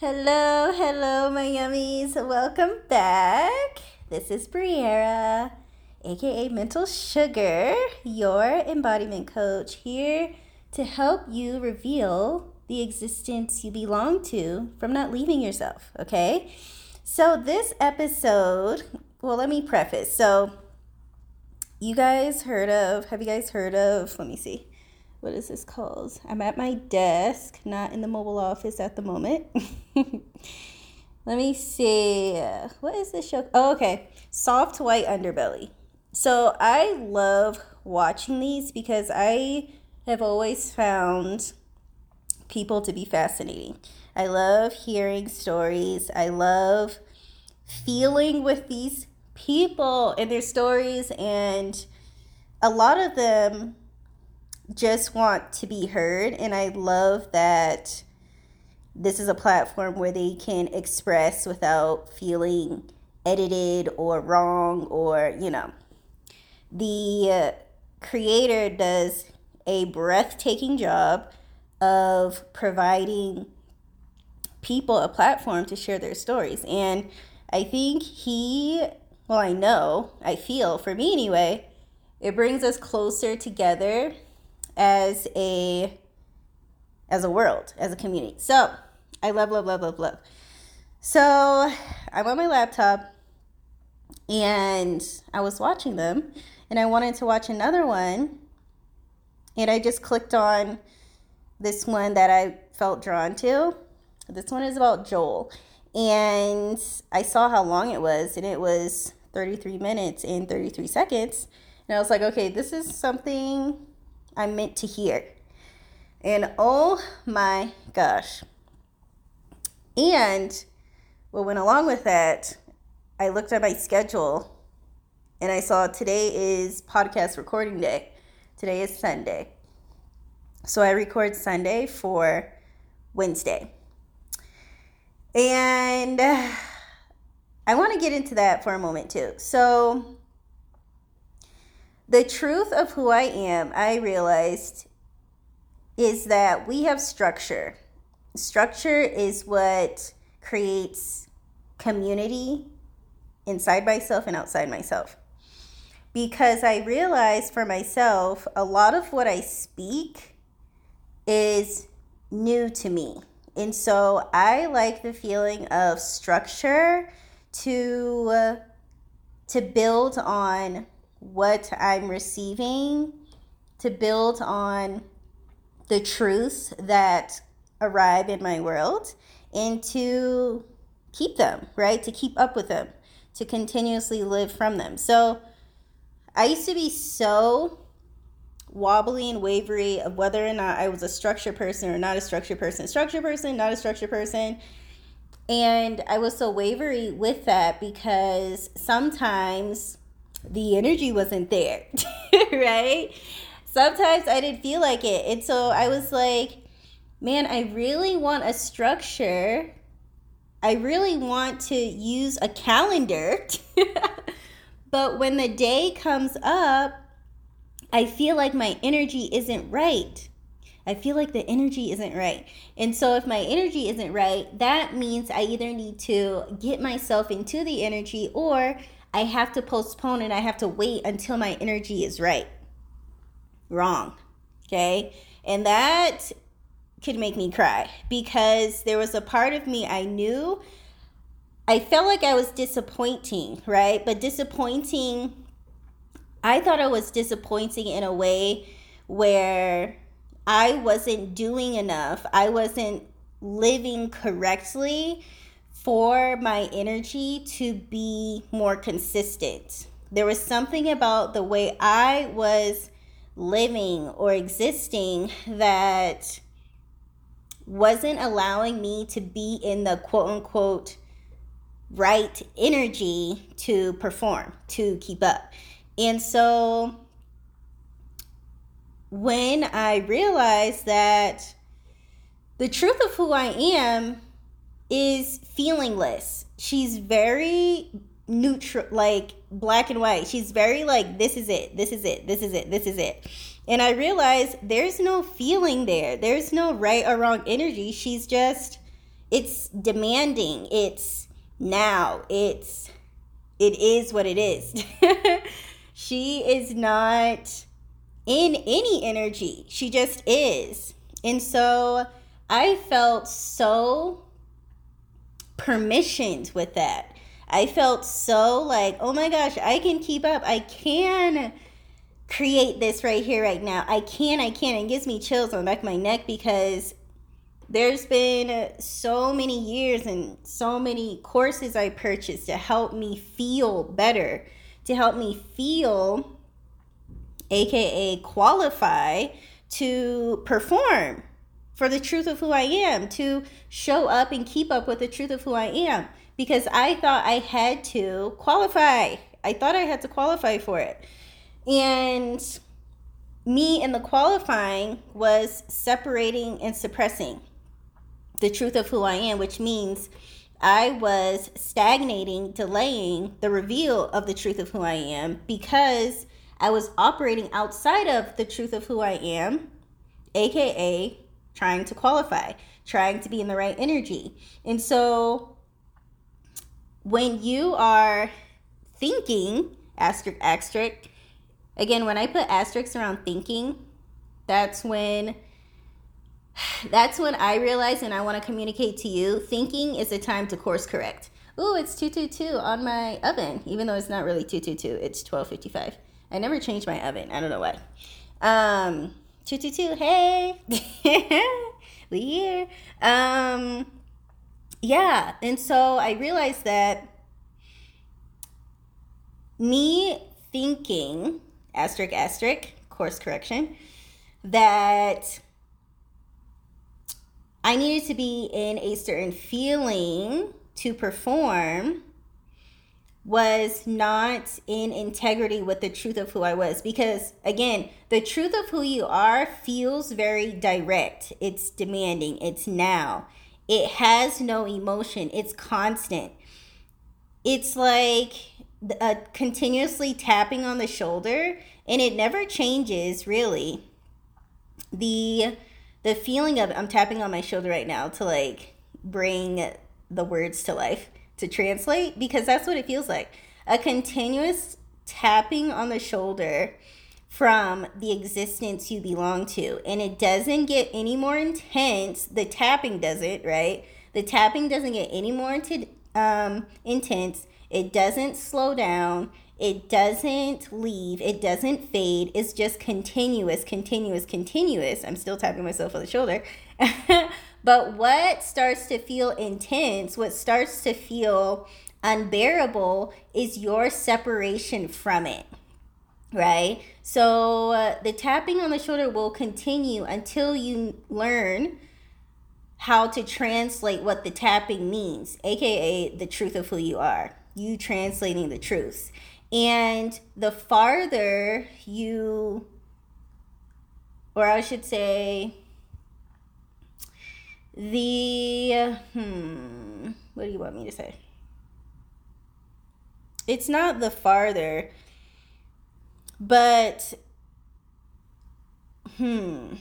Hello, hello, my yummies. Welcome back. This is Briera, aka Mental Sugar, your embodiment coach, here to help you reveal the existence you belong to from not leaving yourself. Okay? So, this episode, well, let me preface. So, you guys heard of, have you guys heard of, let me see what is this called? I'm at my desk, not in the mobile office at the moment. Let me see. What is this show? Oh, okay. Soft White Underbelly. So I love watching these because I have always found people to be fascinating. I love hearing stories. I love feeling with these people and their stories and a lot of them just want to be heard. And I love that this is a platform where they can express without feeling edited or wrong or, you know. The uh, creator does a breathtaking job of providing people a platform to share their stories. And I think he, well, I know, I feel, for me anyway, it brings us closer together as a as a world, as a community. So I love, love, love, love, love. So I'm on my laptop and I was watching them and I wanted to watch another one. And I just clicked on this one that I felt drawn to. This one is about Joel. And I saw how long it was, and it was 33 minutes and 33 seconds. And I was like, okay, this is something I'm meant to hear. And oh my gosh. And what went along with that, I looked at my schedule and I saw today is podcast recording day. Today is Sunday. So I record Sunday for Wednesday. And I want to get into that for a moment too. So the truth of who I am, I realized, is that we have structure. Structure is what creates community inside myself and outside myself. Because I realized for myself, a lot of what I speak is new to me. And so I like the feeling of structure to uh, to build on what I'm receiving to build on the truths that arrive in my world and to keep them, right? To keep up with them, to continuously live from them. So I used to be so wobbly and wavery of whether or not I was a structure person or not a structure person. Structure person, not a structure person. And I was so wavery with that because sometimes the energy wasn't there, right? Sometimes I didn't feel like it. And so I was like, man, I really want a structure. I really want to use a calendar. but when the day comes up, I feel like my energy isn't right. I feel like the energy isn't right. And so, if my energy isn't right, that means I either need to get myself into the energy or I have to postpone and I have to wait until my energy is right. Wrong. Okay. And that could make me cry because there was a part of me I knew I felt like I was disappointing, right? But disappointing, I thought I was disappointing in a way where I wasn't doing enough. I wasn't living correctly for my energy to be more consistent. There was something about the way I was living or existing that wasn't allowing me to be in the quote unquote right energy to perform, to keep up. And so when I realized that the truth of who I am is feelingless. She's very neutral, like black and white. She's very like, this is it, this is it, this is it, this is it. And I realized there's no feeling there. There's no right or wrong energy. She's just it's demanding. It's now. It's it is what it is. she is not in any energy. She just is. And so I felt so permissioned with that. I felt so like, oh my gosh, I can keep up. I can create this right here, right now. I can, I can. It gives me chills on the back of my neck because there's been so many years and so many courses I purchased to help me feel better, to help me feel, aka qualify to perform for the truth of who I am, to show up and keep up with the truth of who I am. Because I thought I had to qualify. I thought I had to qualify for it. And me in the qualifying was separating and suppressing the truth of who I am, which means I was stagnating, delaying the reveal of the truth of who I am because I was operating outside of the truth of who I am, aka trying to qualify, trying to be in the right energy. And so when you are thinking, asterisk, asterisk, again, when I put asterisks around thinking, that's when that's when I realize and I want to communicate to you thinking is a time to course correct. Ooh, it's 222 on my oven, even though it's not really 222, it's 1255. I never changed my oven. I don't know why. Um, 222, hey, we here. Um, yeah, and so I realized that me thinking, asterisk, asterisk, course correction, that I needed to be in a certain feeling to perform was not in integrity with the truth of who I was. Because again, the truth of who you are feels very direct, it's demanding, it's now, it has no emotion, it's constant. It's like continuously tapping on the shoulder, and it never changes really. The the feeling of I'm tapping on my shoulder right now to like bring the words to life to translate because that's what it feels like. A continuous tapping on the shoulder from the existence you belong to. And it doesn't get any more intense. The tapping doesn't, right? The tapping doesn't get any more um, intense. It doesn't slow down. It doesn't leave. It doesn't fade. It's just continuous, continuous, continuous. I'm still tapping myself on the shoulder. but what starts to feel intense, what starts to feel unbearable is your separation from it. Right? So uh, the tapping on the shoulder will continue until you learn how to translate what the tapping means, aka the truth of who you are. You translating the truths. And the farther you, or I should say, the, hmm, what do you want me to say? It's not the farther, but, hmm.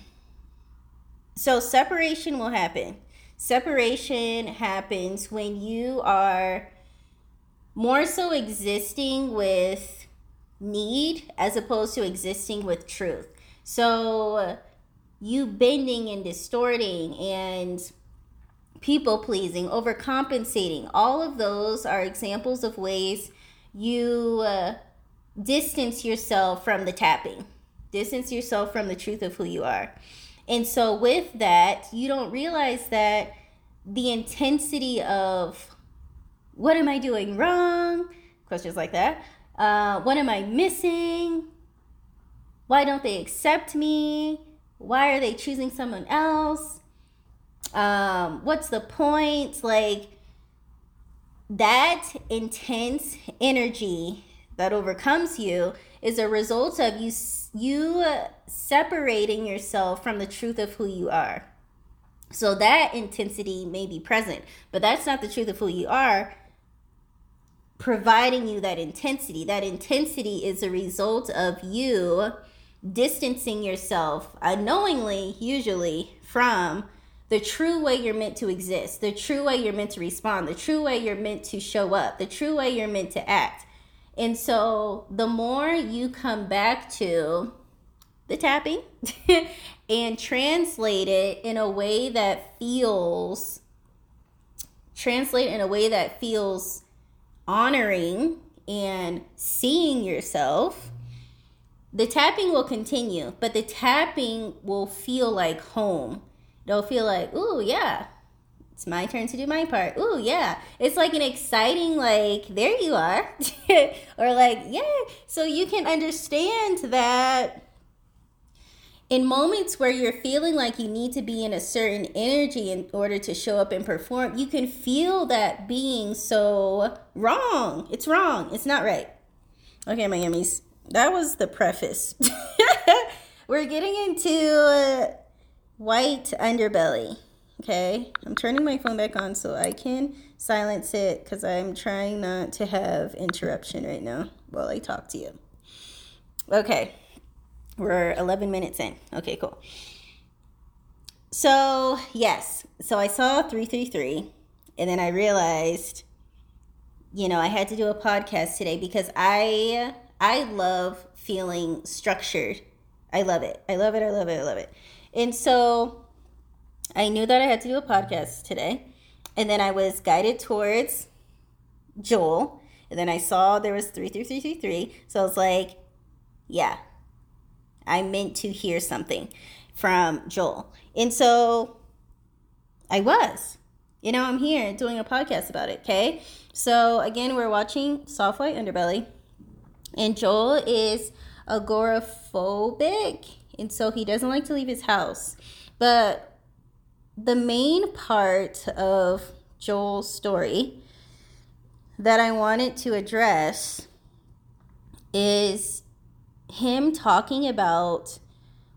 So separation will happen. Separation happens when you are more so existing with need as opposed to existing with truth. So you bending and distorting and people pleasing, overcompensating, all of those are examples of ways you uh, distance yourself from the tapping, distance yourself from the truth of who you are. And so, with that, you don't realize that the intensity of what am I doing wrong? Questions like that. Uh, what am I missing? Why don't they accept me? Why are they choosing someone else? Um, what's the point? Like that intense energy that overcomes you is a result of you you separating yourself from the truth of who you are. So that intensity may be present, but that's not the truth of who you are providing you that intensity. That intensity is a result of you distancing yourself unknowingly, usually, from the true way you're meant to exist, the true way you're meant to respond, the true way you're meant to show up, the true way you're meant to act. And so the more you come back to the tapping and translate it in a way that feels translate in a way that feels honoring and seeing yourself the tapping will continue but the tapping will feel like home they'll feel like, ooh, yeah, it's my turn to do my part. Ooh, yeah. It's like an exciting, like, there you are. or like, yeah. So you can understand that in moments where you're feeling like you need to be in a certain energy in order to show up and perform, you can feel that being so wrong. It's wrong. It's not right. Okay, my. That was the preface. We're getting into. Uh, white underbelly. Okay, I'm turning my phone back on so I can silence it because I'm trying not to have interruption right now while I talk to you. Okay, we're 11 minutes in. Okay, cool. So, yes, so I saw 333 and then I realized you know, I had to do a podcast today because I I love feeling structured. I love it. I love it. I love it. I love it. And so I knew that I had to do a podcast today. And then I was guided towards Joel. And then I saw there was 33333. So I was like, yeah, I meant to hear something from Joel. And so I was. You know, I'm here doing a podcast about it, okay? So again, we're watching Soft White Underbelly. And Joel is agoraphobic and so he doesn't like to leave his house. But the main part of Joel's story that I wanted to address is him talking about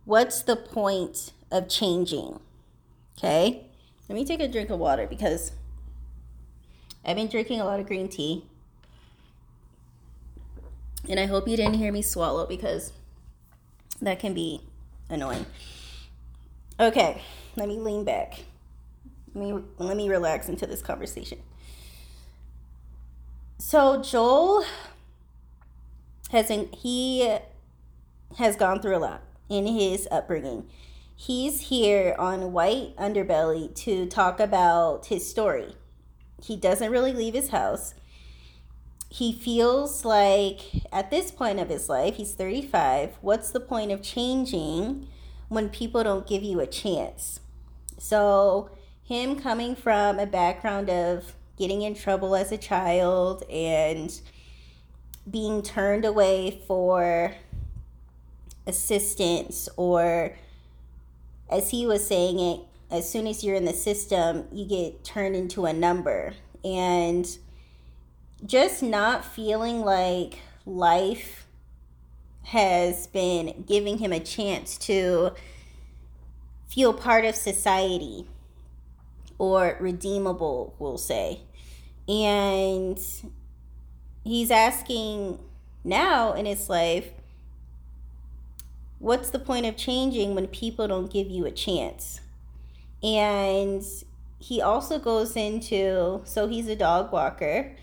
what's the point of changing. Okay? Let me take a drink of water because I've been drinking a lot of green tea. And I hope you didn't hear me swallow because that can be annoying. Okay, let me lean back. Let me let me relax into this conversation. So Joel has in, he has gone through a lot in his upbringing. He's here on White Underbelly to talk about his story. He doesn't really leave his house. He feels like at this point of his life, he's 35. What's the point of changing when people don't give you a chance? So, him coming from a background of getting in trouble as a child and being turned away for assistance, or as he was saying it, as soon as you're in the system, you get turned into a number. And just not feeling like life has been giving him a chance to feel part of society or redeemable, we'll say. And he's asking now in his life, what's the point of changing when people don't give you a chance? And he also goes into so he's a dog walker.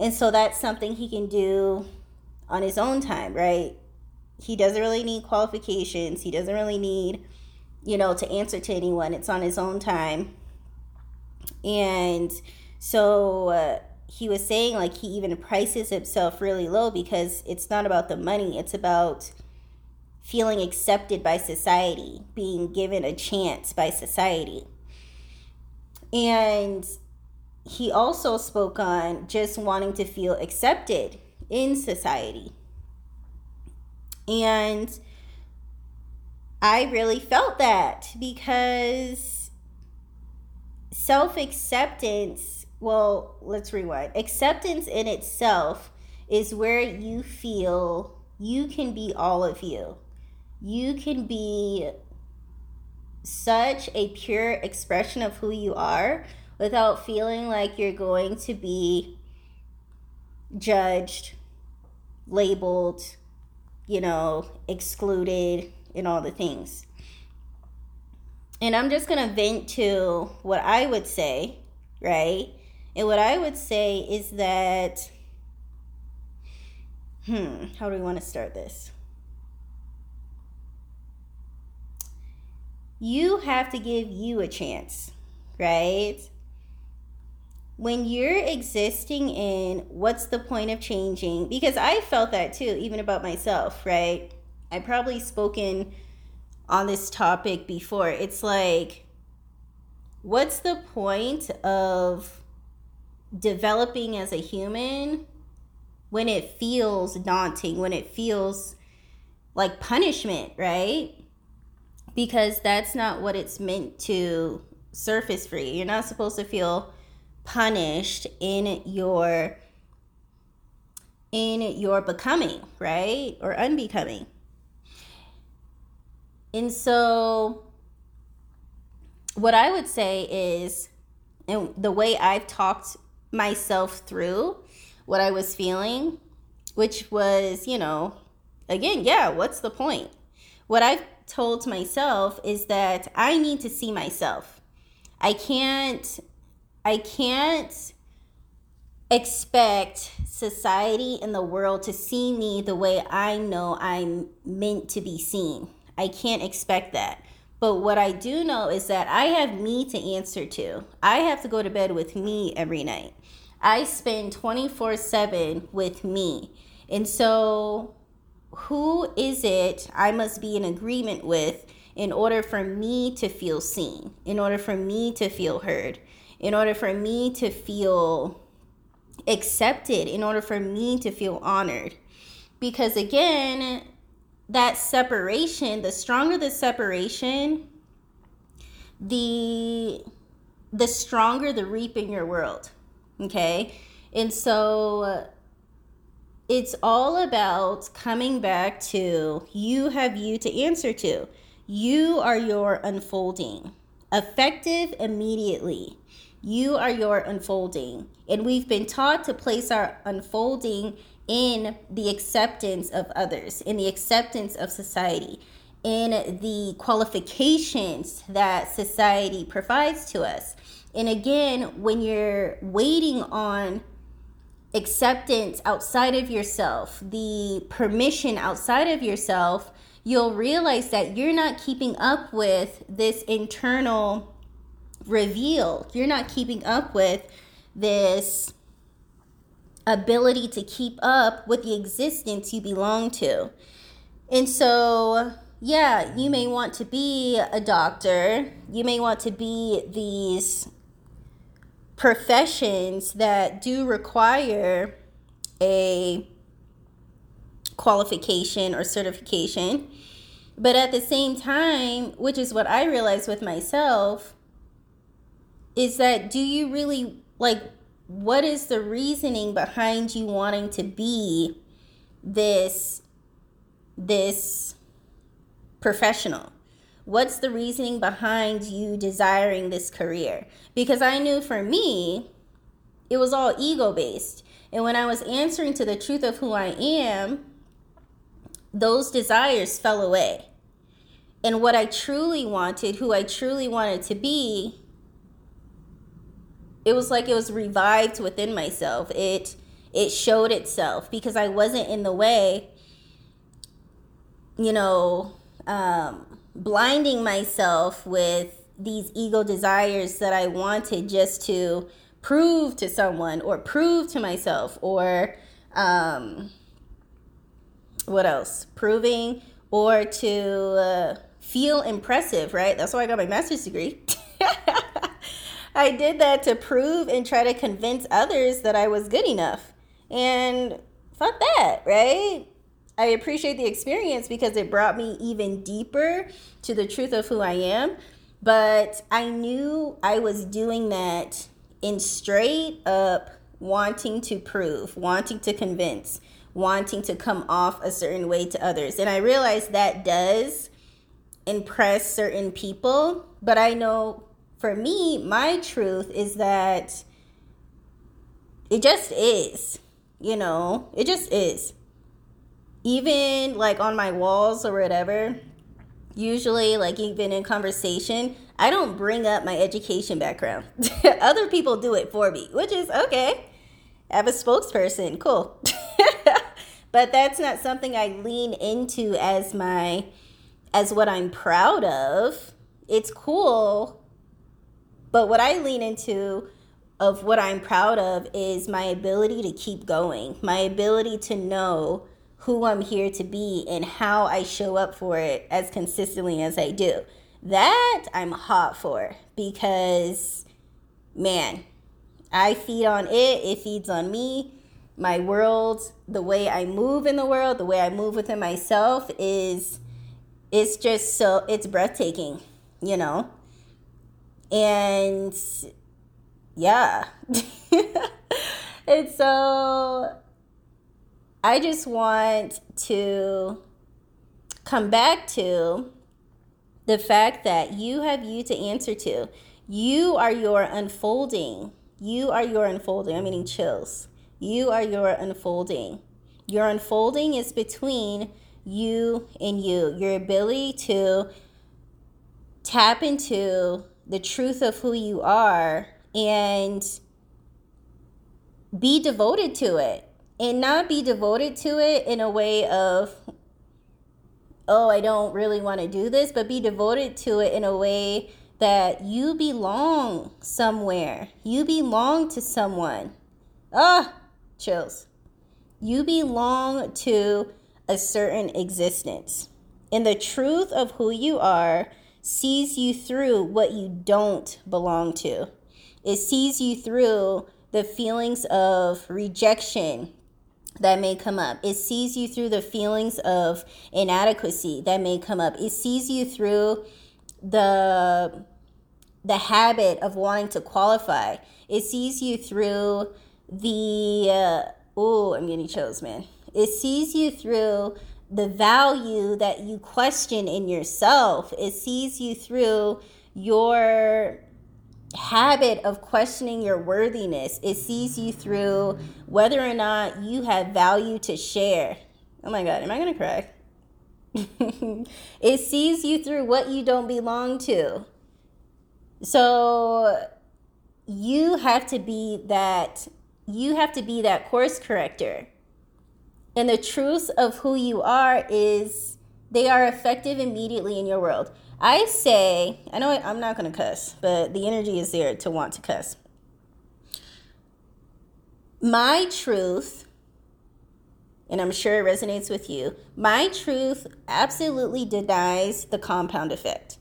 And so that's something he can do on his own time, right? He doesn't really need qualifications. He doesn't really need, you know, to answer to anyone. It's on his own time. And so uh, he was saying, like, he even prices himself really low because it's not about the money, it's about feeling accepted by society, being given a chance by society. And he also spoke on just wanting to feel accepted in society. And I really felt that because self acceptance, well, let's rewind. Acceptance in itself is where you feel you can be all of you. You can be such a pure expression of who you are without feeling like you're going to be judged labeled, you know, excluded, and all the things. and I'm just going to vent to what I would say, right? And what I would say is that, hmm, how do we want to start this? You have to give you a chance, right? When you're existing in what's the point of changing? Because I felt that too, even about myself, right? I probably spoken on this topic before. It's like, what's the point of developing as a human when it feels daunting, when it feels like punishment, right? Because that's not what it's meant to surface for you. You're not supposed to feel punished in your in your becoming, right? Or unbecoming. And so, what I would say is, and the way I've talked myself through what I was feeling, which was, you know, again, yeah, what's the point? What I've told myself is that I need to see myself. I can't, I can't expect society and the world to see me the way I know I'm meant to be seen. I can't expect that. But what I do know is that I have me to answer to. I have to go to bed with me every night. I spend 24 7 with me. And so, who is it I must be in agreement with in order for me to feel seen, in order for me to feel heard, in order for me to feel accepted, in order for me to feel honored? Because again, that separation, the stronger the separation, the the stronger the reap in your world. Okay? And so it's all about coming back to you have you to answer to. You are your unfolding. Effective immediately. You are your unfolding. And we've been taught to place our unfolding in the acceptance of others, in the acceptance of society, in the qualifications that society provides to us. And again, when you're waiting on acceptance outside of yourself, the permission outside of yourself, you'll realize that you're not keeping up with this internal reveal. You're not keeping up with this ability to keep up with the existence you belong to. And so, yeah, you may want to be a doctor, you may want to be these professions that do require a qualification or certification. But at the same time, which is what I realized with myself, is that do you really like what is the reasoning behind you wanting to be this this professional? What's the reasoning behind you desiring this career? Because i knew for me it was all ego based and when i was answering to the truth of who i am those desires fell away. And what i truly wanted who i truly wanted to be it was like it was revived within myself. It it showed itself because I wasn't in the way, you know, um, blinding myself with these ego desires that I wanted just to prove to someone or prove to myself or um, what else? Proving or to uh, feel impressive, right? That's why I got my master's degree. I did that to prove and try to convince others that I was good enough. And fuck that, right? I appreciate the experience because it brought me even deeper to the truth of who I am. But I knew I was doing that in straight up wanting to prove, wanting to convince, wanting to come off a certain way to others. And I realized that does impress certain people, but I know for me, my truth is that it just is. You know, it just is. Even like on my walls or whatever, usually, like even in conversation, I don't bring up my education background. Other people do it for me, which is okay. I have a spokesperson, cool. but that's not something I lean into as my as what I'm proud of. It's cool, but what I lean into of what I'm proud of is my ability to keep going, my ability to know who I'm here to be and how I show up for it as consistently as I do. That I'm hot for because, man, I feed on it, it feeds on me. My world, the way I move in the world, the way I move within myself is it's just so it's breathtaking, you know? And yeah. and so I just want to come back to the fact that you have you to answer to. You are your unfolding. You are your unfolding. I'm getting chills. You are your unfolding. Your unfolding is between you and you. Your ability to tap into the truth of who you are and be devoted to it. And not be devoted to it in a way of oh i don't really want to do this but be devoted to it in a way that you belong somewhere. You belong to someone. Ah chills. You belong to a certain existence. And the truth of who you are sees you through what you don't belong to it sees you through the feelings of rejection that may come up. It sees you through the feelings of inadequacy that may come up. It sees you through the the habit of wanting to qualify. It sees you through the uh, oh, I'm getting chills, man. It sees you through the value that you question in yourself. It sees you through your habit of questioning your worthiness. It sees you through whether or not you have value to share. Oh my God, am I going to cry? it sees you through what you don't belong to. So you have to be that you have to be that course corrector. And the truth of who you are is they are effective immediately in your world. I say, I know I'm not going to cuss, but the energy is there to want to cuss. My truth, and I'm sure it resonates with you, my truth absolutely denies the compound effect.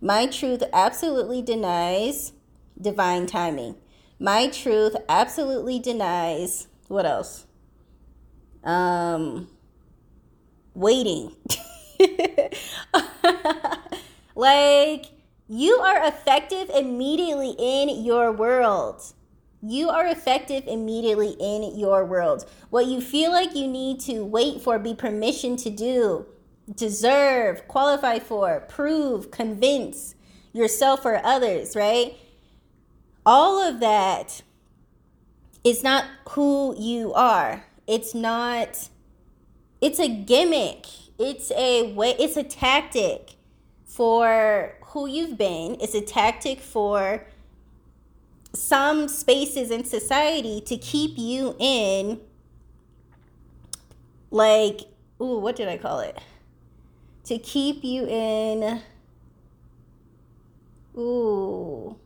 My truth absolutely denies divine timing. My truth absolutely denies what else? Um, waiting. Like, you are effective immediately in your world. You are effective immediately in your world. What you feel like you need to wait for, be permission to do, deserve, qualify for, prove, convince yourself or others, right? All of that is not who you are. It's not, it's a gimmick. It's a way, it's a tactic for who you've been. It's a tactic for some spaces in society to keep you in like ooh what did i call it to keep you in ooh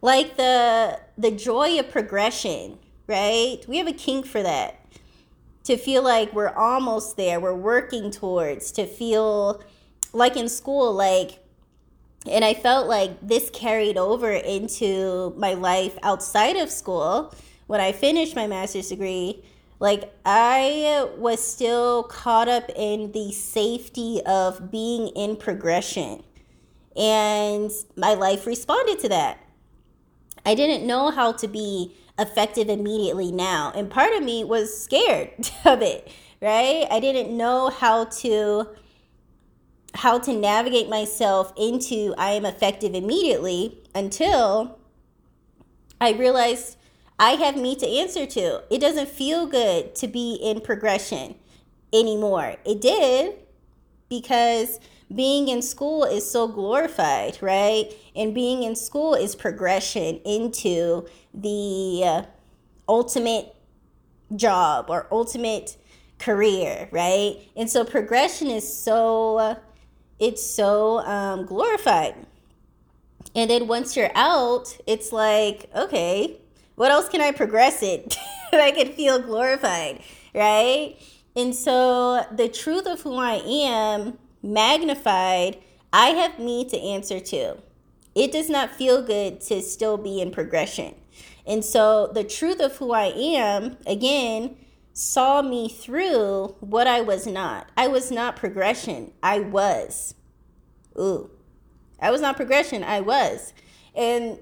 like the the joy of progression right we have a kink for that to feel like we're almost there, we're working towards, to feel like in school, like, and I felt like this carried over into my life outside of school when I finished my master's degree. Like, I was still caught up in the safety of being in progression. And my life responded to that. I didn't know how to be effective immediately now. And part of me was scared of it, right? I didn't know how to how to navigate myself into I am effective immediately until I realized I have me to answer to. It doesn't feel good to be in progression anymore. It did because being in school is so glorified, right? And being in school is progression into the uh, ultimate job or ultimate career, right? And so progression is so uh, it's so um, glorified. And then once you're out, it's like, okay, what else can I progress it I can feel glorified, right? And so the truth of who I am magnified, I have me to answer to. It does not feel good to still be in progression. And so the truth of who I am, again, saw me through what I was not. I was not progression. I was. Ooh. I was not progression. I was. And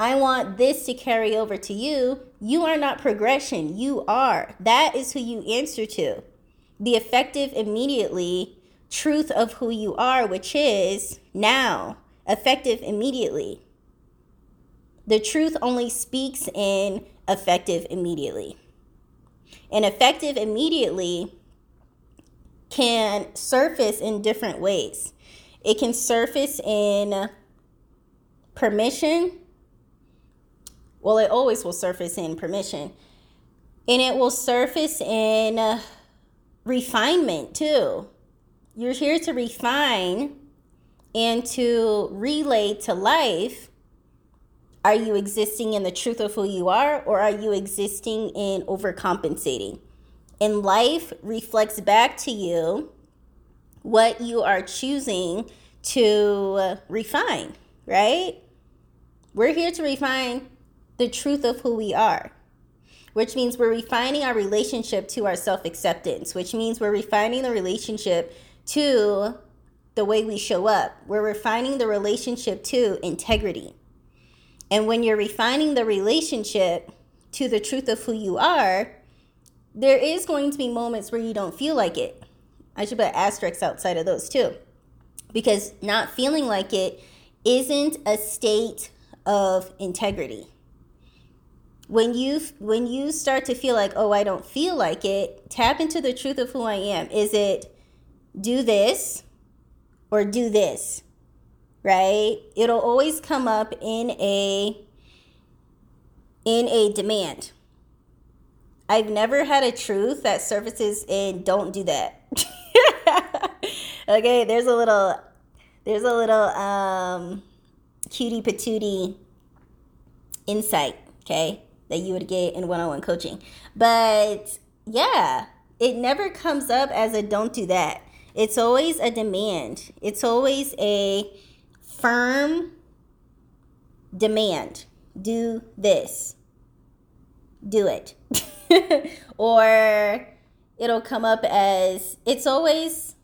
I want this to carry over to you. You are not progression. You are. That is who you answer to. The effective immediately truth of who you are, which is now, effective immediately. The truth only speaks in effective immediately. And effective immediately can surface in different ways. It can surface in permission. Well, it always will surface in permission. And it will surface in refinement too. You're here to refine and to relay to life are you existing in the truth of who you are, or are you existing in overcompensating? And life reflects back to you what you are choosing to refine, right? We're here to refine the truth of who we are, which means we're refining our relationship to our self acceptance, which means we're refining the relationship to the way we show up. We're refining the relationship to integrity. And when you're refining the relationship to the truth of who you are, there is going to be moments where you don't feel like it. I should put asterisks outside of those too. Because not feeling like it isn't a state of integrity. When you when you start to feel like, "Oh, I don't feel like it," tap into the truth of who I am. Is it do this or do this? right? It'll always come up in a in a demand. I've never had a truth that surfaces in don't do that. okay, there's a little there's a little um cutie patootie insight, okay, that you would get in one-on-one coaching. But yeah, it never comes up as a don't do that. It's always a demand. It's always a firm demand do this, do it. or it'll come up as it's always,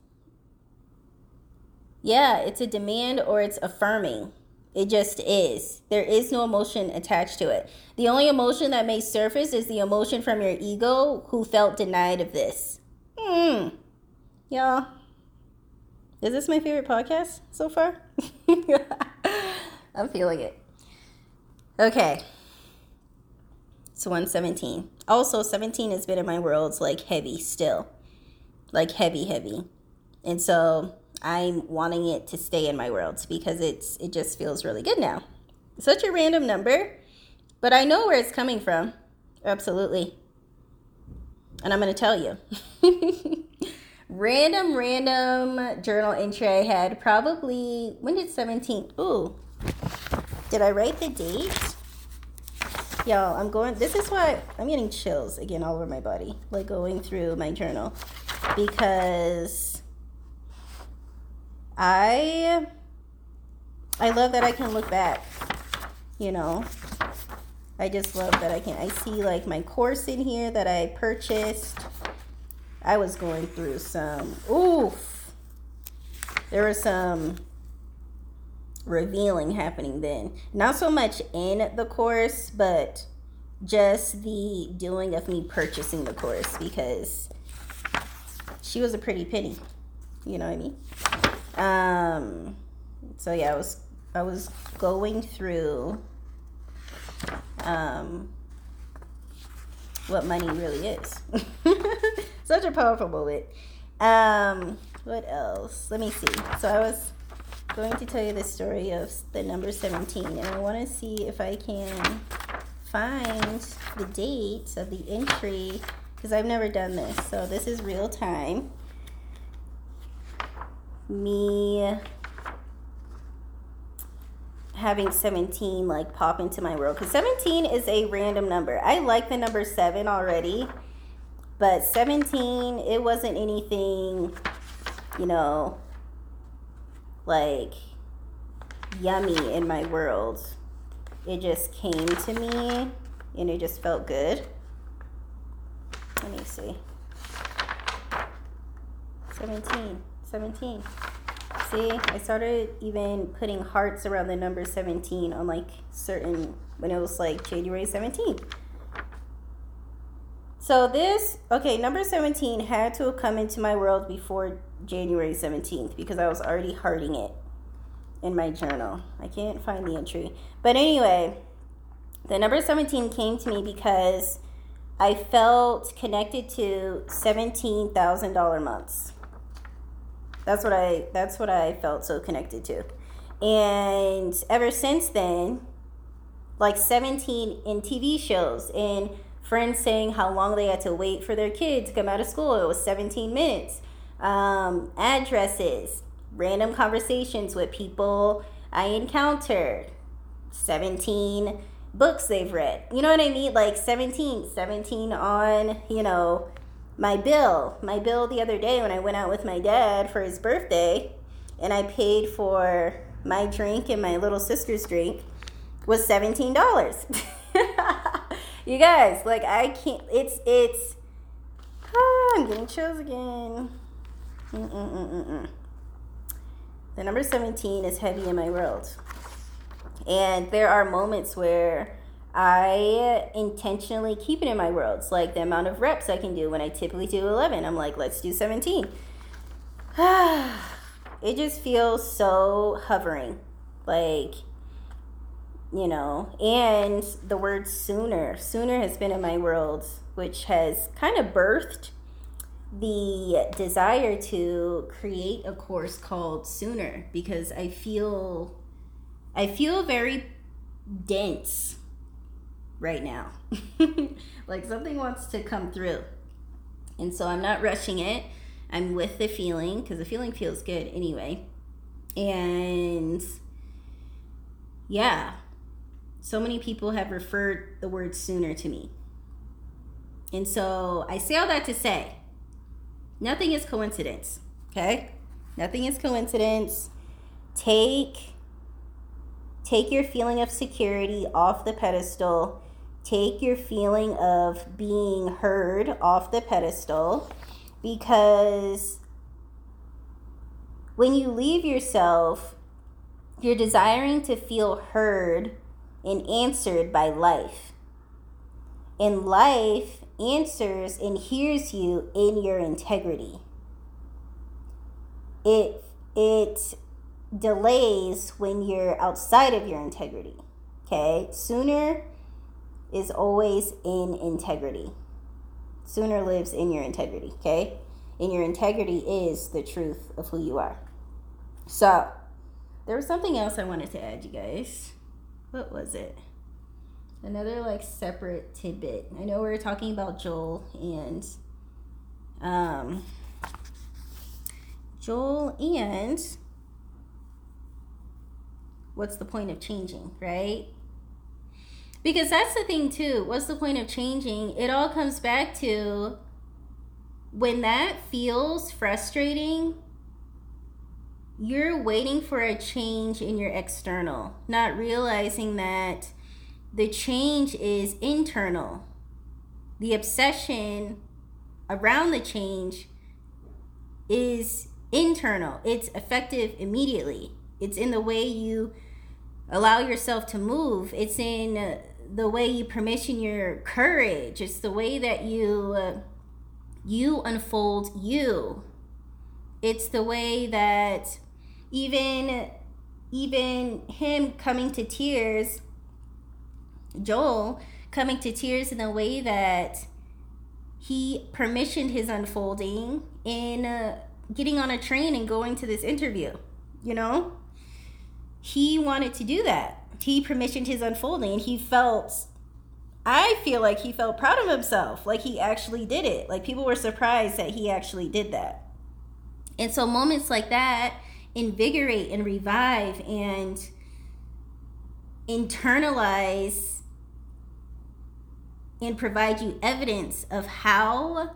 yeah, it's a demand or it's affirming. It just is. There is no emotion attached to it. The only emotion that may surface is the emotion from your ego who felt denied of this. Hmm. Yeah. Is this my favorite podcast so far? I'm feeling it. Okay. So 117. Also, 17 has been in my worlds like heavy still. Like heavy, heavy. And so I'm wanting it to stay in my worlds because it's it just feels really good now. Such a random number, but I know where it's coming from. Absolutely. And I'm going to tell you. random, random journal entry I had probably, when did 17? Ooh, did I write the date? Y'all, I'm going, this is why I'm getting chills again all over my body, like going through my journal because I, I love that I can look back, you know. I just love that I can, I see like my course in here that I purchased I was going through some, oof. There was some revealing happening then. Not so much in the course, but just the doing of me purchasing the course because she was a pretty penny. You know what I mean? Um, so yeah, I was I was going through um, what money really is. Such a powerful moment. Um, what else? Let me see. So I was going to tell you the story of the number 17, and I want to see if I can find the date of the entry because I've never done this. So this is real time. Me having 17 like pop into my world because 17 is a random number. I like the number 7 already, but 17 it wasn't anything, you know, like yummy in my world. It just came to me and it just felt good. Let me see. 17. 17. See, I started even putting hearts around the number 17 on like certain, when it was like January 17th. So this, okay, number 17 had to have come into my world before January 17th because I was already hearting it in my journal. I can't find the entry. But anyway, the number 17 came to me because I felt connected to $17,000 months. That's what I that's what I felt so connected to. And ever since then, like 17 in TV shows and friends saying how long they had to wait for their kid to come out of school. It was 17 minutes. Um, addresses, random conversations with people I encountered, 17 books they've read. You know what I mean? Like 17, 17 on, you know, my bill. My bill the other day when I went out with my dad for his birthday and I paid for my drink and my little sister's drink was $17. you guys, like I can't it's it's oh, I'm getting chills again. Mm-mm-mm-mm. The number 17 is heavy in my world. And there are moments where I intentionally keep it in my worlds, like the amount of reps I can do when I typically do 11. I'm like, let's do 17. it just feels so hovering. Like, you know, and the word sooner. Sooner has been in my world, which has kind of birthed the desire to create a course called Sooner because I feel I feel very dense right now. like something wants to come through. And so I'm not rushing it. I'm with the feeling because the feeling feels good anyway. And yeah, so many people have referred the word sooner to me. And so I say all that to say Nothing is coincidence. Okay? Nothing is coincidence. Take take your feeling of security off the pedestal. Take your feeling of being heard off the pedestal because when you leave yourself, you're desiring to feel heard and answered by life. And life answers and hears you in your integrity. It it delays when you're outside of your integrity. Okay? Sooner is always in integrity. Sooner lives in your integrity, okay? And your integrity is the truth of who you are. So, there was something else I wanted to add, you guys. What was it? another like separate tidbit. I know we are talking about Joel and um Joel and what's the point of changing, right? Because that's the thing too. What's the point of changing? It all comes back to when that feels frustrating, you're waiting for a change in your external, not realizing that the change is internal. The obsession around the change is internal, it's effective immediately. It's in the way you allow yourself to move, it's in the way you permission your courage, it's the way that you. Uh, you unfold you it's the way that even even him coming to tears Joel coming to tears in a way that he permissioned his unfolding in uh, getting on a train and going to this interview, you know? He wanted to do that. He permissioned his unfolding he felt I feel like he felt proud of himself, like he actually did it. Like people were surprised that he actually did that. And so moments like that invigorate and revive and internalize and provide you evidence of how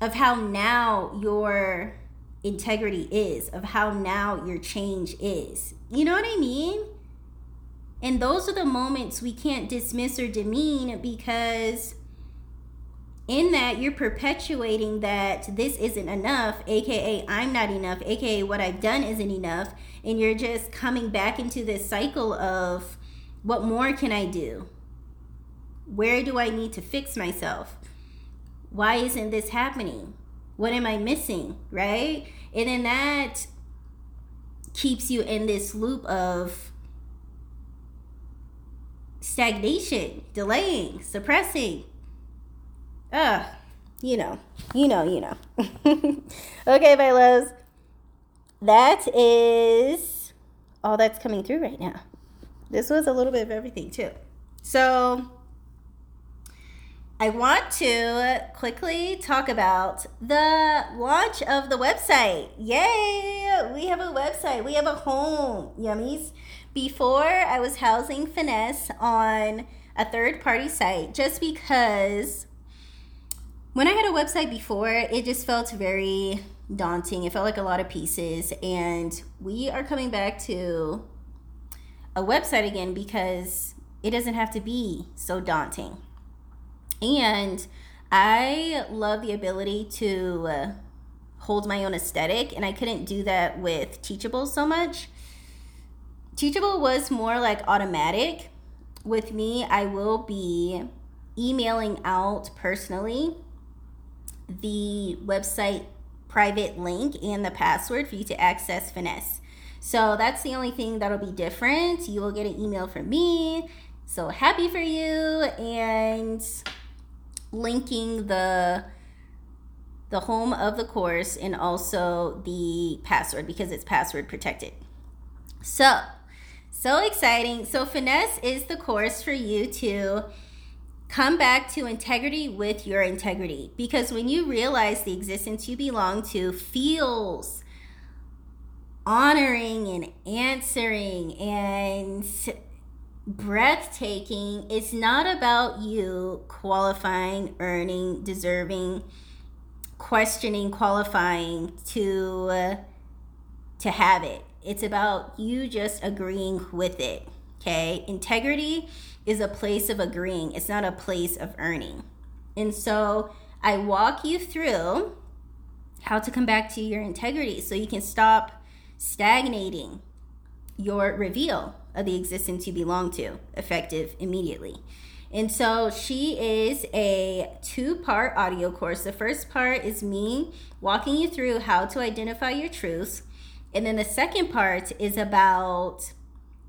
of how now your integrity is, of how now your change is. You know what I mean? And those are the moments we can't dismiss or demean because in that you're perpetuating that this isn't enough, aka I'm not enough, aka what I've done isn't enough, and you're just coming back into this cycle of what more can I do? Where do I need to fix myself? Why isn't this happening? What am I missing? Right? And then that keeps you in this loop of stagnation, delaying, suppressing. Ugh, you know, you know, you know. okay, my loves. That is all that's coming through right now. This was a little bit of everything, too. So, I want to quickly talk about the launch of the website. Yay! We have a website, we have a home, yummies. Before, I was housing Finesse on a third party site just because when I had a website before, it just felt very daunting. It felt like a lot of pieces. And we are coming back to a website again because it doesn't have to be so daunting. And I love the ability to hold my own aesthetic, and I couldn't do that with Teachable so much. Teachable was more like automatic. With me, I will be emailing out personally the website private link and the password for you to access Finesse. So that's the only thing that'll be different. You will get an email from me. So happy for you and linking the the home of the course and also the password because it's password protected. So, so exciting. So, Finesse is the course for you to come back to integrity with your integrity. Because when you realize the existence you belong to feels honoring and answering and breathtaking, it's not about you qualifying, earning, deserving, questioning, qualifying to uh, to have it it's about you just agreeing with it. Okay. Integrity is a place of agreeing, it's not a place of earning. And so I walk you through how to come back to your integrity so you can stop stagnating your reveal of the existence you belong to, effective immediately. And so she is a two part audio course. The first part is me walking you through how to identify your truths and then the second part is about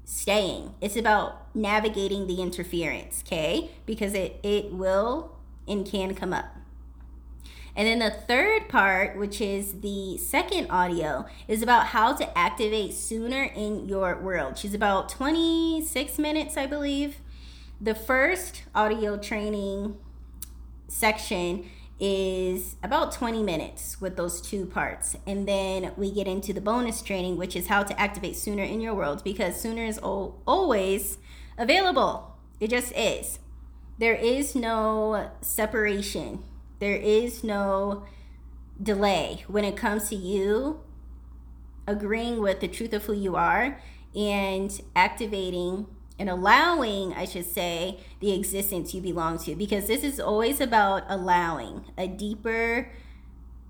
staying. It's about navigating the interference, okay? Because it it will and can come up. And then the third part, which is the second audio, is about how to activate sooner in your world. She's about 26 minutes, I believe. The first audio training section is about 20 minutes with those two parts. And then we get into the bonus training, which is how to activate Sooner in your world because Sooner is always available. It just is. There is no separation, there is no delay when it comes to you agreeing with the truth of who you are and activating and allowing, I should say, the existence you belong to, because this is always about allowing a deeper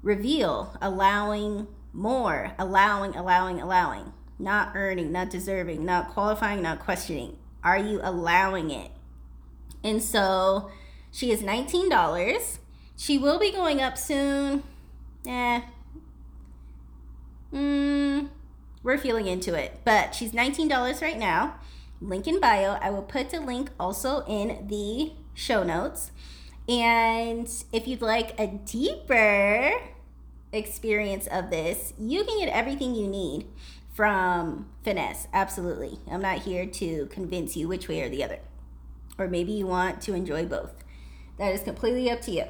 reveal, allowing more, allowing, allowing, allowing, not earning, not deserving, not qualifying, not questioning. Are you allowing it? And so she is $19. She will be going up soon. Eh. Mm, we're feeling into it. But she's $19 right now link in bio. I will put the link also in the show notes. And if you'd like a deeper experience of this, you can get everything you need from finesse. Absolutely. I'm not here to convince you which way or the other. Or maybe you want to enjoy both. That is completely up to you.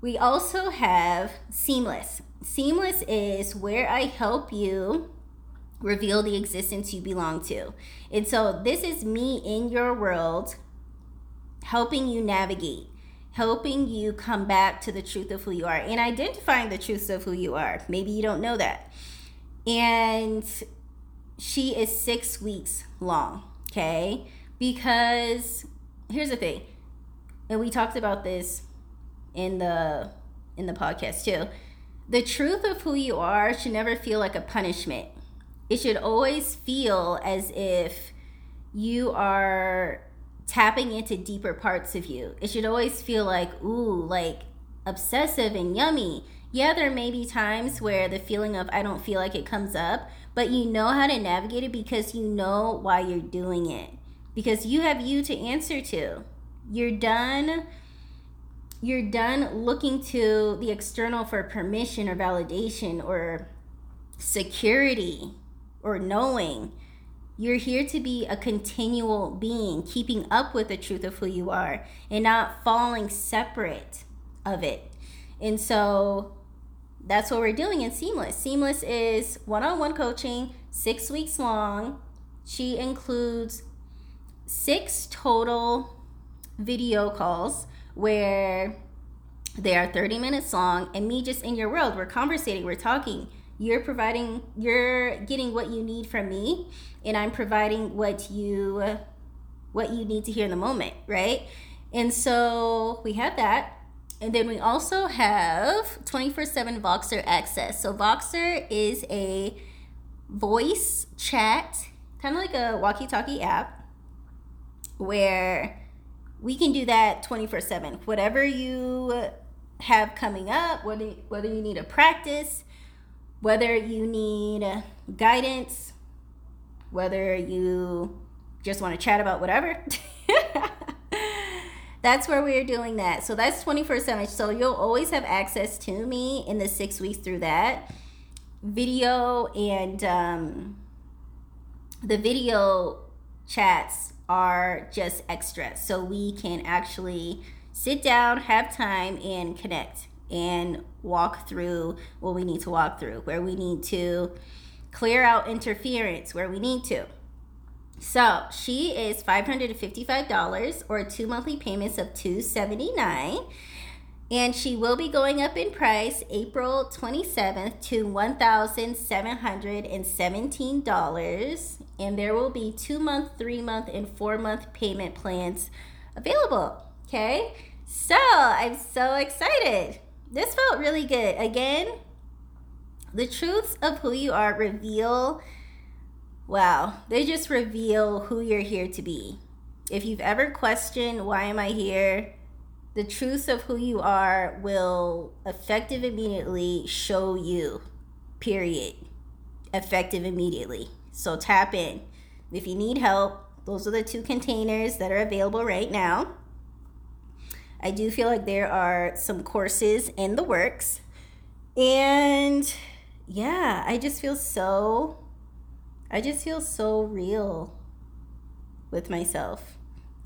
We also have Seamless. Seamless is where I help you reveal the existence you belong to. And so this is me in your world helping you navigate, helping you come back to the truth of who you are and identifying the truths of who you are. Maybe you don't know that. And she is six weeks long, okay? Because here's the thing, and we talked about this in the in the podcast too. The truth of who you are should never feel like a punishment. It should always feel as if you are tapping into deeper parts of you. It should always feel like, ooh, like obsessive and yummy. Yeah, there may be times where the feeling of I don't feel like it comes up, but you know how to navigate it because you know why you're doing it. Because you have you to answer to. You're done you're done looking to the external for permission or validation or security or knowing you're here to be a continual being, keeping up with the truth of who you are and not falling separate of it. And so that's what we're doing in Seamless. Seamless is one on one coaching, six weeks long. She includes six total video calls where they are 30 minutes long and me just in your world. We're conversating, we're talking you're providing you're getting what you need from me and i'm providing what you what you need to hear in the moment right? And so we have that. And then we also have 24-7 voxer access. So voxer is a voice chat kind of like a walkie-talkie app where we can do that 24-7 whatever you have coming up whether, whether you need a practice whether you need guidance, whether you just want to chat about whatever. that's where we're doing that. So that's 24 7. So you'll always have access to me in the six weeks through that video and um, the video chats are just extra. So we can actually sit down, have time, and connect and walk through what we need to walk through, where we need to clear out interference, where we need to. So she is $555 or two monthly payments of $279. And she will be going up in price April 27th to $1,717. And there will be two month, three month, and four month payment plans available. Okay. So I'm so excited this felt really good. Again, the truths of who you are reveal. Wow, they just reveal who you're here to be. If you've ever questioned, why am I here? The truths of who you are will effective immediately show you, period. Effective immediately. So tap in. If you need help, those are the two containers that are available right now. I do feel like there are some courses in the works. And yeah, I just feel so I just feel so real with myself.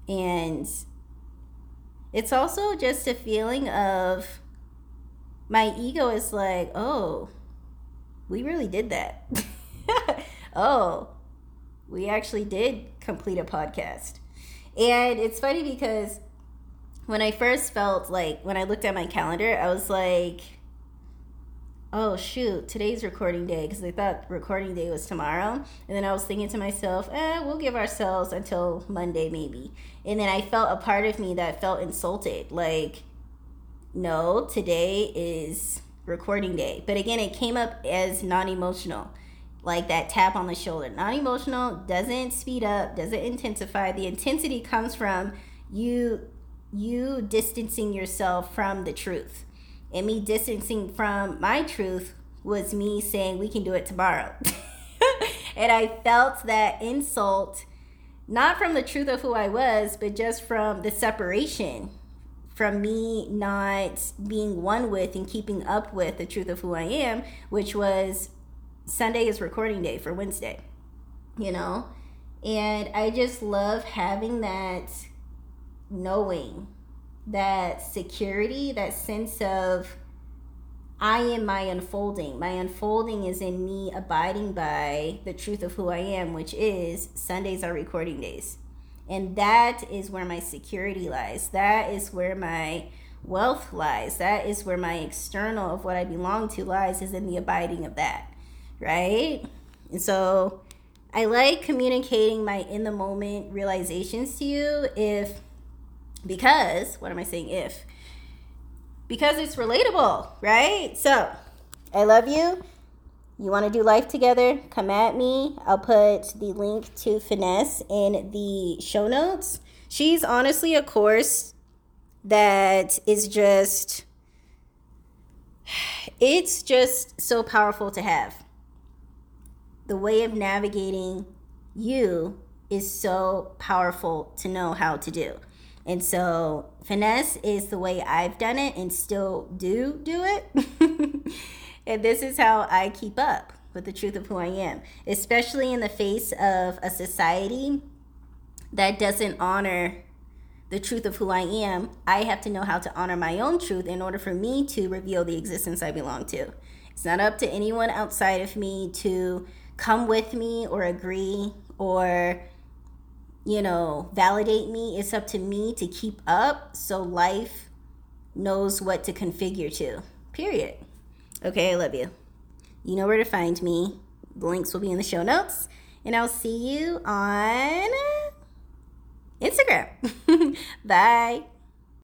And it's also just a feeling of my ego is like, oh, we really did that. oh, we actually did complete a podcast. And it's funny because when I first felt like when I looked at my calendar, I was like, oh shoot, today's recording day because I thought recording day was tomorrow. And then I was thinking to myself, eh, we'll give ourselves until Monday maybe. And then I felt a part of me that felt insulted. Like, no, today is recording day. But again, it came up as non emotional. Like that tap on the shoulder. Non emotional doesn't speed up, doesn't intensify. The intensity comes from you you distancing yourself from the truth. And me distancing from my truth was me saying, we can do it tomorrow. and I felt that insult, not from the truth of who I was, but just from the separation from me not being one with and keeping up with the truth of who I am, which was Sunday is recording day for Wednesday, you know? And I just love having that knowing, that security, that sense of I am my unfolding. My unfolding is in me abiding by the truth of who I am, which is Sundays are recording days. And that is where my security lies. That is where my wealth lies. That is where my external of what I belong to lies, is in the abiding of that. Right? And so I like communicating my in the moment realizations to you if, because, what am I saying? If, because it's relatable, right? So I love you. You want to do life together? Come at me. I'll put the link to Finesse in the show notes. She's honestly a course that is just, it's just so powerful to have. The way of navigating you is so powerful to know how to do. And so, finesse is the way I've done it and still do do it. And this is how I keep up with the truth of who I am, especially in the face of a society that doesn't honor the truth of who I am. I have to know how to honor my own truth in order for me to reveal the existence I belong to. It's not up to anyone outside of me to come with me or agree or you know, validate me. It's up to me to keep up so life knows what to configure to. Period. Okay, I love you. You know where to find me. The links will be in the show notes. And I'll see you on Instagram. Bye.